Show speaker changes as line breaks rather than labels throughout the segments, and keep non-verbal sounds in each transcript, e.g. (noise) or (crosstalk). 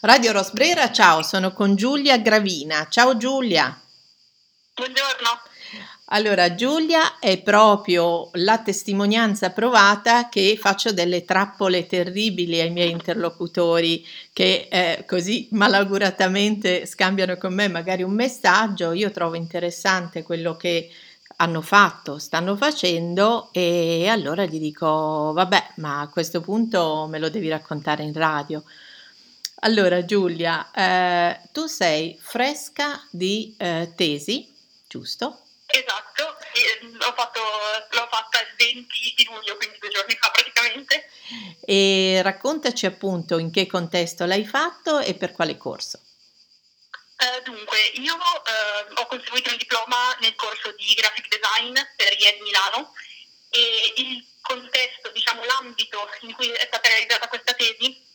Radio Rosbrera, ciao, sono con Giulia Gravina. Ciao Giulia.
Buongiorno.
Allora, Giulia è proprio la testimonianza provata che faccio delle trappole terribili ai miei interlocutori che eh, così malauguratamente scambiano con me magari un messaggio. Io trovo interessante quello che hanno fatto, stanno facendo e allora gli dico, vabbè, ma a questo punto me lo devi raccontare in radio. Allora Giulia, eh, tu sei fresca di eh, tesi, giusto?
Esatto, sì, l'ho, fatto, l'ho fatta il 20 di luglio, quindi due giorni fa praticamente.
E raccontaci appunto in che contesto l'hai fatto e per quale corso.
Uh, dunque, io uh, ho conseguito un diploma nel corso di graphic design per IED Milano e il contesto, diciamo l'ambito in cui è stata realizzata questa tesi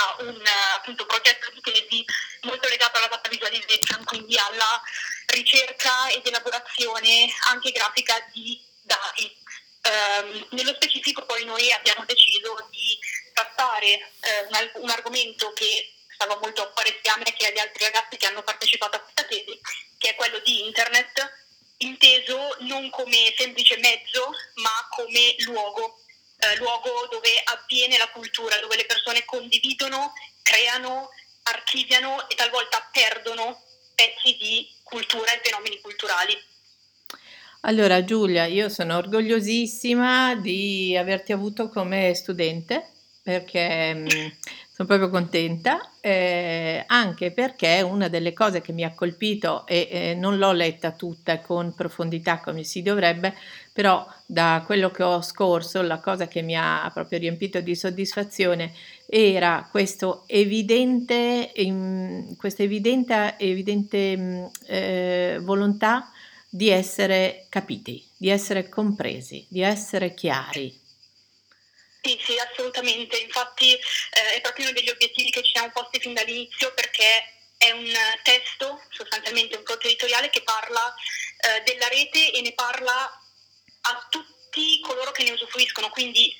era un appunto, progetto di tesi molto legato alla data visualization, quindi alla ricerca ed elaborazione anche grafica di dati. Um, nello specifico poi noi abbiamo deciso di trattare uh, un, un, argomento che stava molto a cuore sia a me che agli altri ragazzi che hanno partecipato a questa tesi, che è quello di internet, inteso non come semplice mezzo, ma come luogo eh, luogo dove avviene la cultura, dove le persone condividono, creano, archiviano e talvolta perdono pezzi di cultura e fenomeni culturali.
Allora Giulia, io sono orgogliosissima di averti avuto come studente perché mm, sono proprio contenta, eh, anche perché una delle cose che mi ha colpito e eh, non l'ho letta tutta con profondità come si dovrebbe, però da quello che ho scorso la cosa che mi ha proprio riempito di soddisfazione era questo evidente, questa evidente, evidente mm, eh, volontà di essere capiti, di essere compresi, di essere chiari.
Sì, sì, assolutamente. Infatti eh, è proprio uno degli obiettivi che ci siamo posti fin dall'inizio perché è un testo, sostanzialmente un corso editoriale che parla eh, della rete e ne parla a tutti coloro che ne usufruiscono, quindi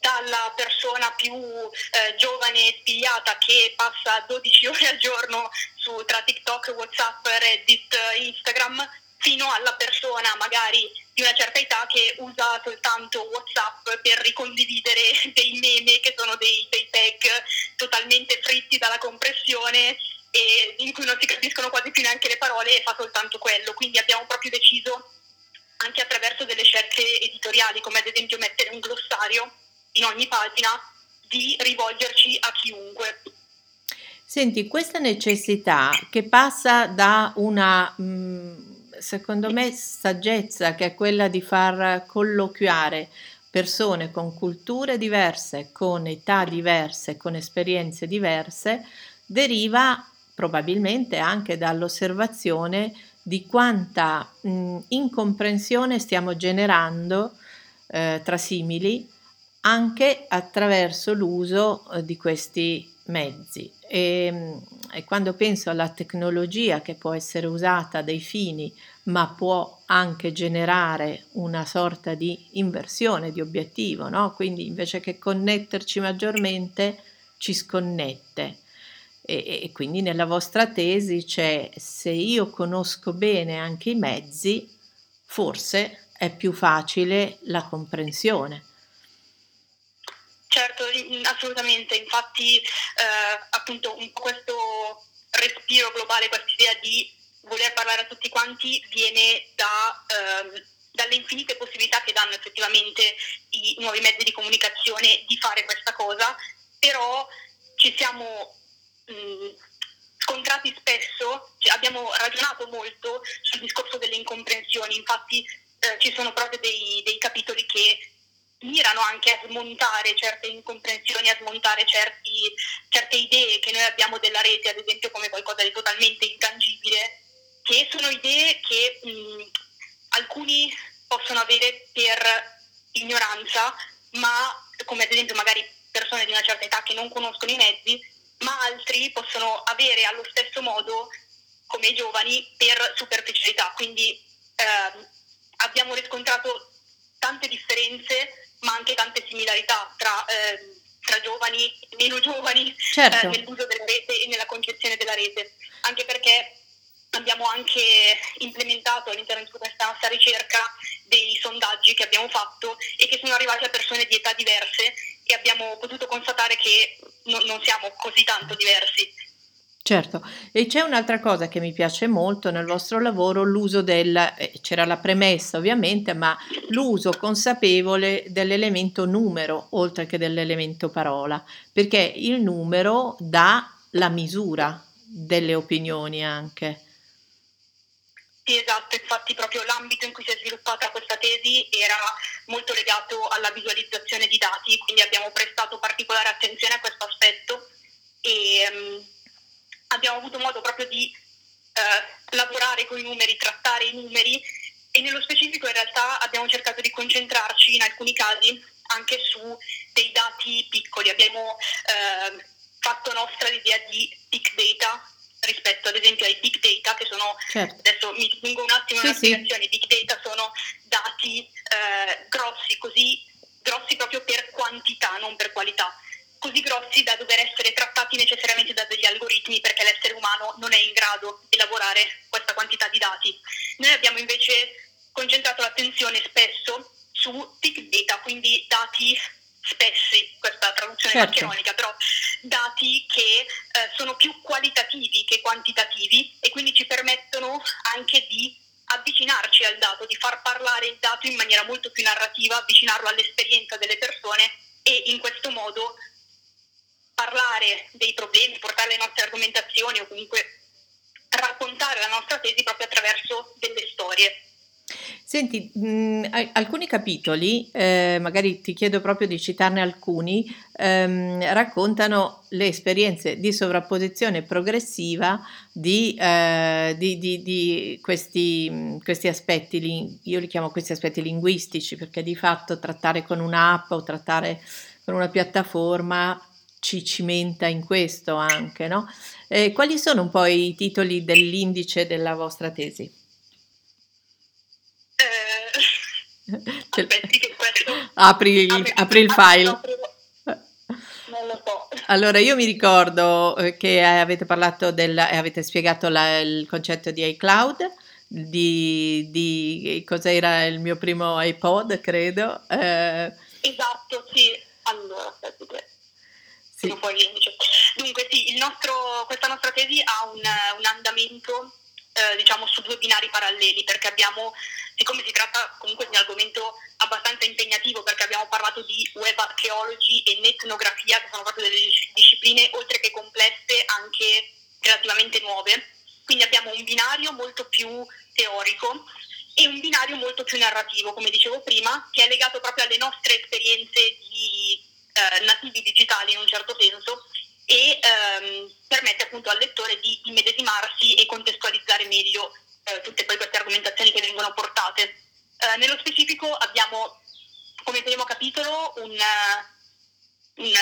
dalla persona più eh, giovane e spigliata che passa 12 (laughs) ore al giorno su, tra TikTok, Whatsapp, Reddit, Instagram, fino alla persona magari di una certa età che usa soltanto Whatsapp per ricondividere (laughs) dei meme che sono dei, dei tag totalmente fritti dalla compressione e in cui non si capiscono quasi più neanche le parole e fa soltanto quello. Quindi abbiamo proprio deciso anche attraverso delle scelte editoriali, come ad esempio mettere un glossario in ogni pagina, di rivolgerci a chiunque.
Senti, questa necessità che passa da una, mm, secondo me, saggezza, che è quella di far colloquiare persone con culture diverse, con età diverse, con esperienze diverse, deriva probabilmente anche dall'osservazione di quanta mh, incomprensione stiamo generando eh, tra simili anche attraverso l'uso eh, di questi mezzi. E, e, quando penso alla tecnologia che può essere usata a dei fini, ma può anche generare una sorta di inversione di obiettivo, no? quindi invece che connetterci maggiormente, ci sconnette. E, e quindi nella vostra tesi c'è se io conosco bene anche i mezzi, forse è più facile la comprensione.
Certo, assolutamente, infatti eh, appunto un po' questo respiro globale, questa idea di voler parlare a tutti quanti viene da, ehm, dalle infinite possibilità che danno effettivamente i nuovi mezzi di comunicazione di fare questa cosa, però ci siamo mh, scontrati spesso, abbiamo ragionato molto sul discorso delle incomprensioni, infatti eh, ci sono proprio dei, dei, capitoli che mirano anche a smontare certe incomprensioni, a smontare certi, certe idee che noi abbiamo della rete, ad esempio come qualcosa di totalmente intangibile, che sono idee che mh, alcuni possono avere per ignoranza, ma come ad esempio magari persone di una certa età che non conoscono i mezzi, ma altri possono avere allo stesso modo come i giovani per superficialità. Quindi eh, abbiamo riscontrato tante differenze ma anche tante similarità tra, eh, tra giovani e meno giovani
certo.
eh, nell'uso delle reti della rete, anche perché abbiamo anche implementato all'interno di questa nostra ricerca dei sondaggi che abbiamo fatto e che sono arrivati a persone di età diverse e abbiamo potuto constatare che non, non siamo così tanto diversi.
Certo, e c'è un'altra cosa che mi piace molto nel vostro lavoro, l'uso del, eh, c'era la premessa ovviamente, ma l'uso consapevole dell'elemento numero oltre che dell'elemento parola, perché il numero dà la misura delle opinioni anche.
Sì, esatto, infatti proprio l'ambito in cui si è sviluppata questa tesi era molto legato alla visualizzazione di dati, quindi abbiamo prestato particolare attenzione a questo aspetto e um, abbiamo avuto modo proprio di eh, lavorare con i numeri, trattare i numeri e nello specifico in realtà abbiamo cercato di concentrarci in alcuni casi anche su dei dati piccoli. Abbiamo eh, fatto nostra l'idea di big data rispetto ad esempio ai big data che sono, certo. adesso mi spingo un attimo sì, nella spiegazione, sì. big data sono dati eh, grossi, così grossi proprio per quantità, non per qualità così grossi da dover essere trattati necessariamente algoritmi perché l'essere umano non è in grado di elaborare questa quantità di dati. Noi abbiamo invece concentrato l'attenzione spesso su big data, quindi dati spessi, questa traduzione certo. maccheronica, però dati che eh, sono più qualitativi che quantitativi e quindi ci permettono anche di avvicinarci al dato, di far parlare il dato in maniera molto più narrativa, avvicinarlo all'esperienza delle persone e in questo modo parlare dei problemi, portare le nostre argomentazioni o comunque raccontare la nostra tesi proprio attraverso delle storie.
Senti, mh, alcuni capitoli, eh, magari ti chiedo proprio di citarne alcuni, ehm, raccontano le esperienze di sovrapposizione progressiva di, eh, di, di, di questi, questi, aspetti, io li chiamo questi aspetti linguistici, perché di fatto trattare con un'app o trattare con una piattaforma ci cimenta in questo anche, no? Eh, quali sono un po' i titoli dell'indice della vostra tesi?
Eh, (laughs) aspetti che questo...
apri, il, apri, apri il file.
Non lo so.
Allora, io mi ricordo eh, che avete parlato del, avete spiegato la, il concetto di iCloud, di, di cos'era il mio primo iPod, credo.
Eh, esatto, sì. Allora, aspetta, sì. Dunque sì, nostro, questa nostra tesi ha un, un andamento eh, diciamo su due binari paralleli perché abbiamo, siccome si tratta comunque di un argomento abbastanza impegnativo perché abbiamo parlato di web archeology e netnografia che sono proprio delle discipline oltre che complesse anche relativamente nuove, quindi abbiamo un binario molto più teorico e un binario molto più narrativo, come dicevo prima, che è legato proprio alle nostre esperienze digitali in un certo senso e ehm, permette appunto al lettore di immedesimarsi e contestualizzare meglio eh, tutte poi queste argomentazioni che vengono portate. Eh, nello specifico abbiamo come primo capitolo un, un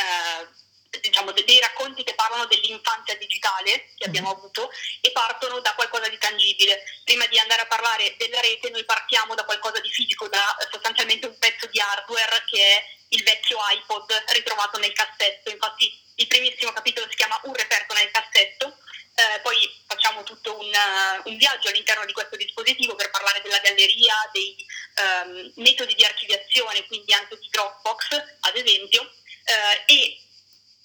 diciamo, dei racconti che parlano dell'infanzia digitale che abbiamo mm-hmm. avuto e partono da qualcosa di tangibile. Prima di andare a parlare della rete noi partiamo da qualcosa di fisico, da sostanzialmente un pezzo di hardware che è il vecchio iPod ritrovato nel cassetto. Infatti il primissimo capitolo si chiama Un reperto nel cassetto. Eh, poi facciamo tutto un, uh, un, viaggio all'interno di questo dispositivo per parlare della galleria, dei um, metodi di archiviazione, quindi anche di Dropbox ad esempio, uh, e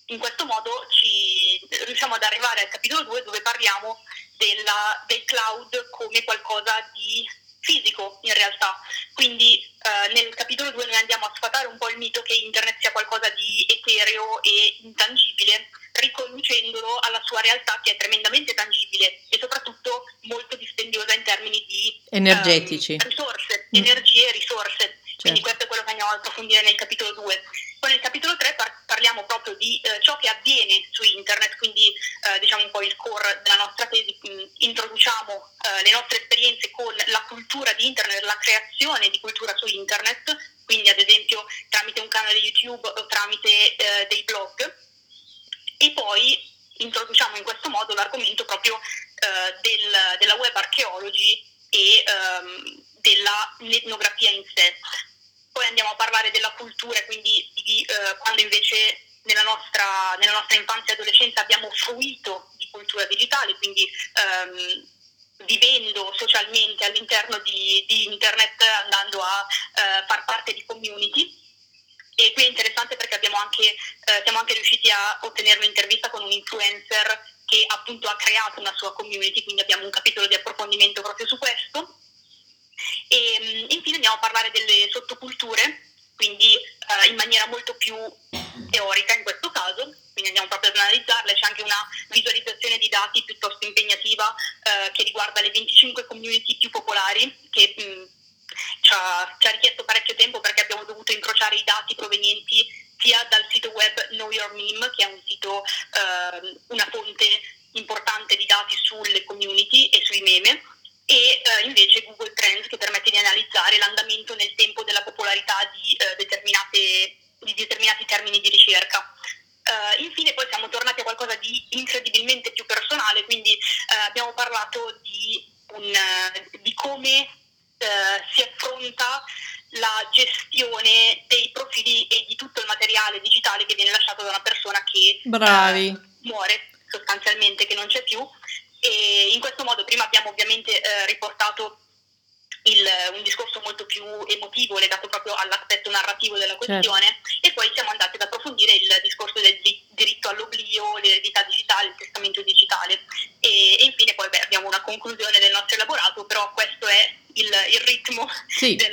in questo modo ci, riusciamo ad arrivare al capitolo 2 dove parliamo della, del cloud come qualcosa di fisico in realtà. Quindi eh, nel capitolo 2 noi andiamo a sfatare un po' mito che internet sia qualcosa di etereo e intangibile, riconducendolo alla sua realtà che è tremendamente tangibile e soprattutto molto dispendiosa in termini di
energetici,
um, risorse, mm. energie e risorse. Quindi certo. questo è quello che andiamo a approfondire nel capitolo 2. Poi nel capitolo 3 par- parliamo proprio di eh, ciò che avviene su internet, quindi eh, diciamo un po' il core della nostra tesi, mm, introduciamo eh, le nostre esperienze con la cultura di internet, la creazione di cultura su internet, quindi ad esempio tramite un canale YouTube o tramite eh, dei blog e poi introduciamo in questo modo l'argomento proprio eh, del, della web archeology e ehm, della etnografia in sé. Poi andiamo a parlare della cultura, quindi di eh, quando invece nella nostra, nella nostra, infanzia e adolescenza abbiamo fruito di cultura digitale, quindi ehm, vivendo socialmente all'interno di, di internet, andando a far parte di community. E qui è interessante perché anche, eh, siamo anche riusciti a ottenere un'intervista con un influencer che appunto ha creato una sua community, quindi abbiamo un capitolo di approfondimento proprio su questo. E mm, infine andiamo a parlare delle sottoculture, quindi eh, in maniera molto più teorica in questo caso, quindi andiamo proprio ad analizzarle, c'è anche una visualizzazione di dati piuttosto impegnativa eh, che riguarda le 25 community più popolari che mh, mm, ci, ha, ci ha richiesto parecchio tempo perché abbiamo dovuto incrociare i dati provenienti sia dal sito web Know Your Meme, che è un sito, eh, una fonte importante di dati sulle community e sui meme, e eh, invece Google Trends che permette di analizzare l'andamento nel tempo della popolarità di, eh, di determinati termini di ricerca. Uh, infine poi siamo tornati a qualcosa di incredibilmente più personale, quindi uh, abbiamo parlato di, un, uh, di come si affronta la gestione dei profili e di tutto il materiale digitale che viene lasciato da una persona che muore sostanzialmente, che non c'è più. E in questo modo prima abbiamo ovviamente riportato il, un discorso molto più emotivo legato proprio all'aspetto narrativo della certo. questione certo. e poi siamo andati ad approfondire il discorso del diritto all'oblio, l'eredità digitale, il testamento digitale e, e infine poi beh, abbiamo una conclusione del nostro elaborato, però questo è il, ritmo sì. del,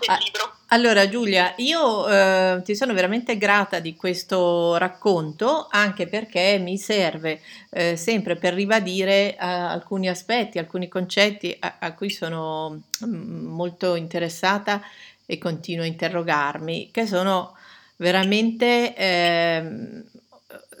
del libro.
Allora Giulia, io eh, ti sono veramente grata di questo racconto anche perché mi serve eh, sempre per ribadire eh, alcuni aspetti, alcuni concetti a, a cui sono mm, molto interessata e continuo a interrogarmi, che sono veramente ehm,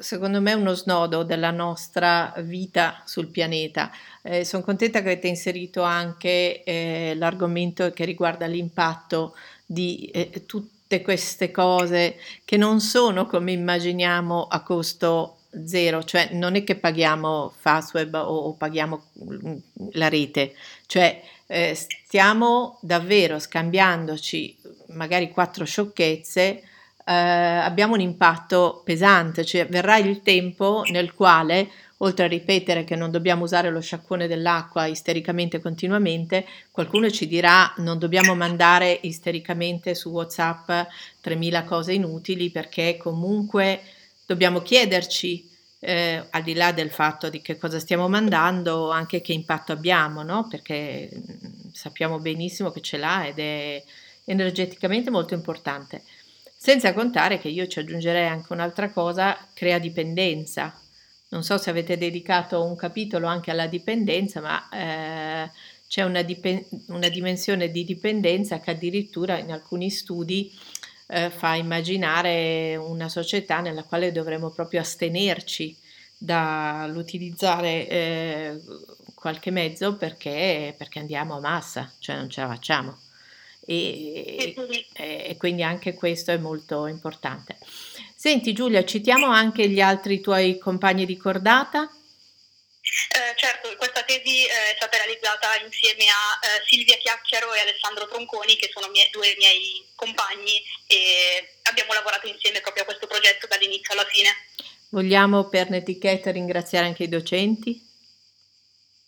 secondo me uno snodo della nostra vita sul pianeta. Eh, sono contenta che avete inserito anche eh, l'argomento che riguarda l'impatto di eh, tutte queste cose che non sono come immaginiamo a costo zero, cioè non è che paghiamo Fastweb o, o paghiamo mm, la rete, cioè eh, stiamo davvero scambiandoci magari quattro sciocchezze eh, abbiamo un impatto pesante, cioè verrà il tempo nel quale, oltre a ripetere che non dobbiamo usare lo sciacquone dell'acqua istericamente continuamente, qualcuno ci dirà non dobbiamo mandare istericamente su WhatsApp 3000 cose inutili perché comunque dobbiamo chiederci eh, al di là del fatto di che cosa stiamo mandando, anche che impatto abbiamo, no? perché mm, sappiamo benissimo che ce l'ha ed è energeticamente molto importante. Senza contare che io ci aggiungerei anche un'altra cosa, crea dipendenza. Non so se avete dedicato un capitolo anche alla dipendenza, ma eh, c'è una, dipen- una, dimensione di dipendenza che addirittura in alcuni studi eh, fa immaginare una società nella quale dovremmo proprio astenerci dall'utilizzare eh, qualche mezzo perché, perché andiamo a massa, cioè non ce la facciamo e, e, quindi anche questo è molto importante. Senti Giulia, citiamo anche gli altri tuoi compagni di cordata?
Eh, certo, questa tesi eh, è stata realizzata insieme a eh, Silvia Chiacchiaro e Alessandro Tronconi, che sono mie, due miei compagni e abbiamo lavorato insieme proprio a questo progetto dall'inizio alla fine.
Vogliamo per l'etichetta ringraziare anche i docenti?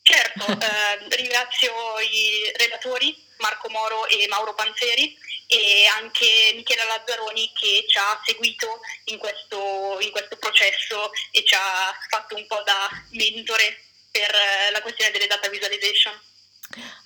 Certo, eh, ringrazio i relatori Marco Moro e Mauro Panzeri e anche Michela Lazzaroni che ci ha seguito in questo, in questo processo e ci ha fatto un po' da mentore per eh, la questione delle data visualization.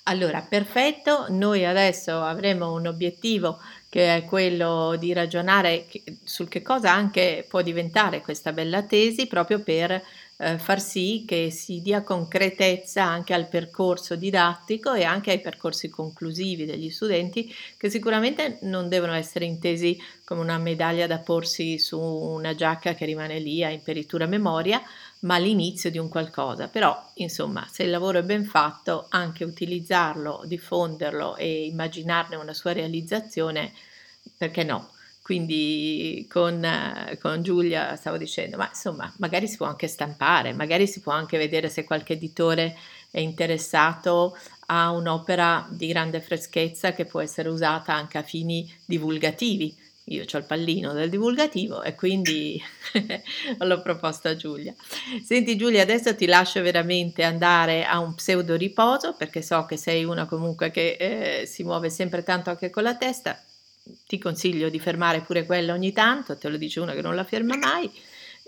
Allora, perfetto, noi adesso avremo un obiettivo che è quello di ragionare sul che cosa anche può diventare questa bella tesi proprio per eh, far sì che si dia concretezza anche al percorso didattico e anche ai percorsi conclusivi degli studenti che sicuramente non devono essere intesi come una medaglia da porsi su una giacca che rimane lì a imperitura memoria, ma l'inizio di un qualcosa. Però, insomma, se il lavoro è ben fatto, anche utilizzarlo, diffonderlo e immaginarne una sua realizzazione, perché no? Quindi con, con, Giulia stavo dicendo, ma insomma, magari si può anche stampare, magari si può anche vedere se qualche editore è interessato a un'opera di grande freschezza che può essere usata anche a fini divulgativi, io ho il pallino del divulgativo e quindi (laughs) l'ho proposto a Giulia. Senti Giulia, adesso ti lascio veramente andare a un pseudo riposo perché so che sei una comunque che eh, si muove sempre tanto anche con la testa. Ti consiglio di fermare pure quella ogni tanto, te lo dice una che non la ferma mai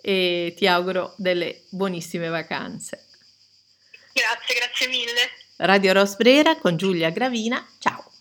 e ti auguro delle buonissime vacanze.
Grazie, grazie mille.
Radio Rosbrera con Giulia Gravina, ciao.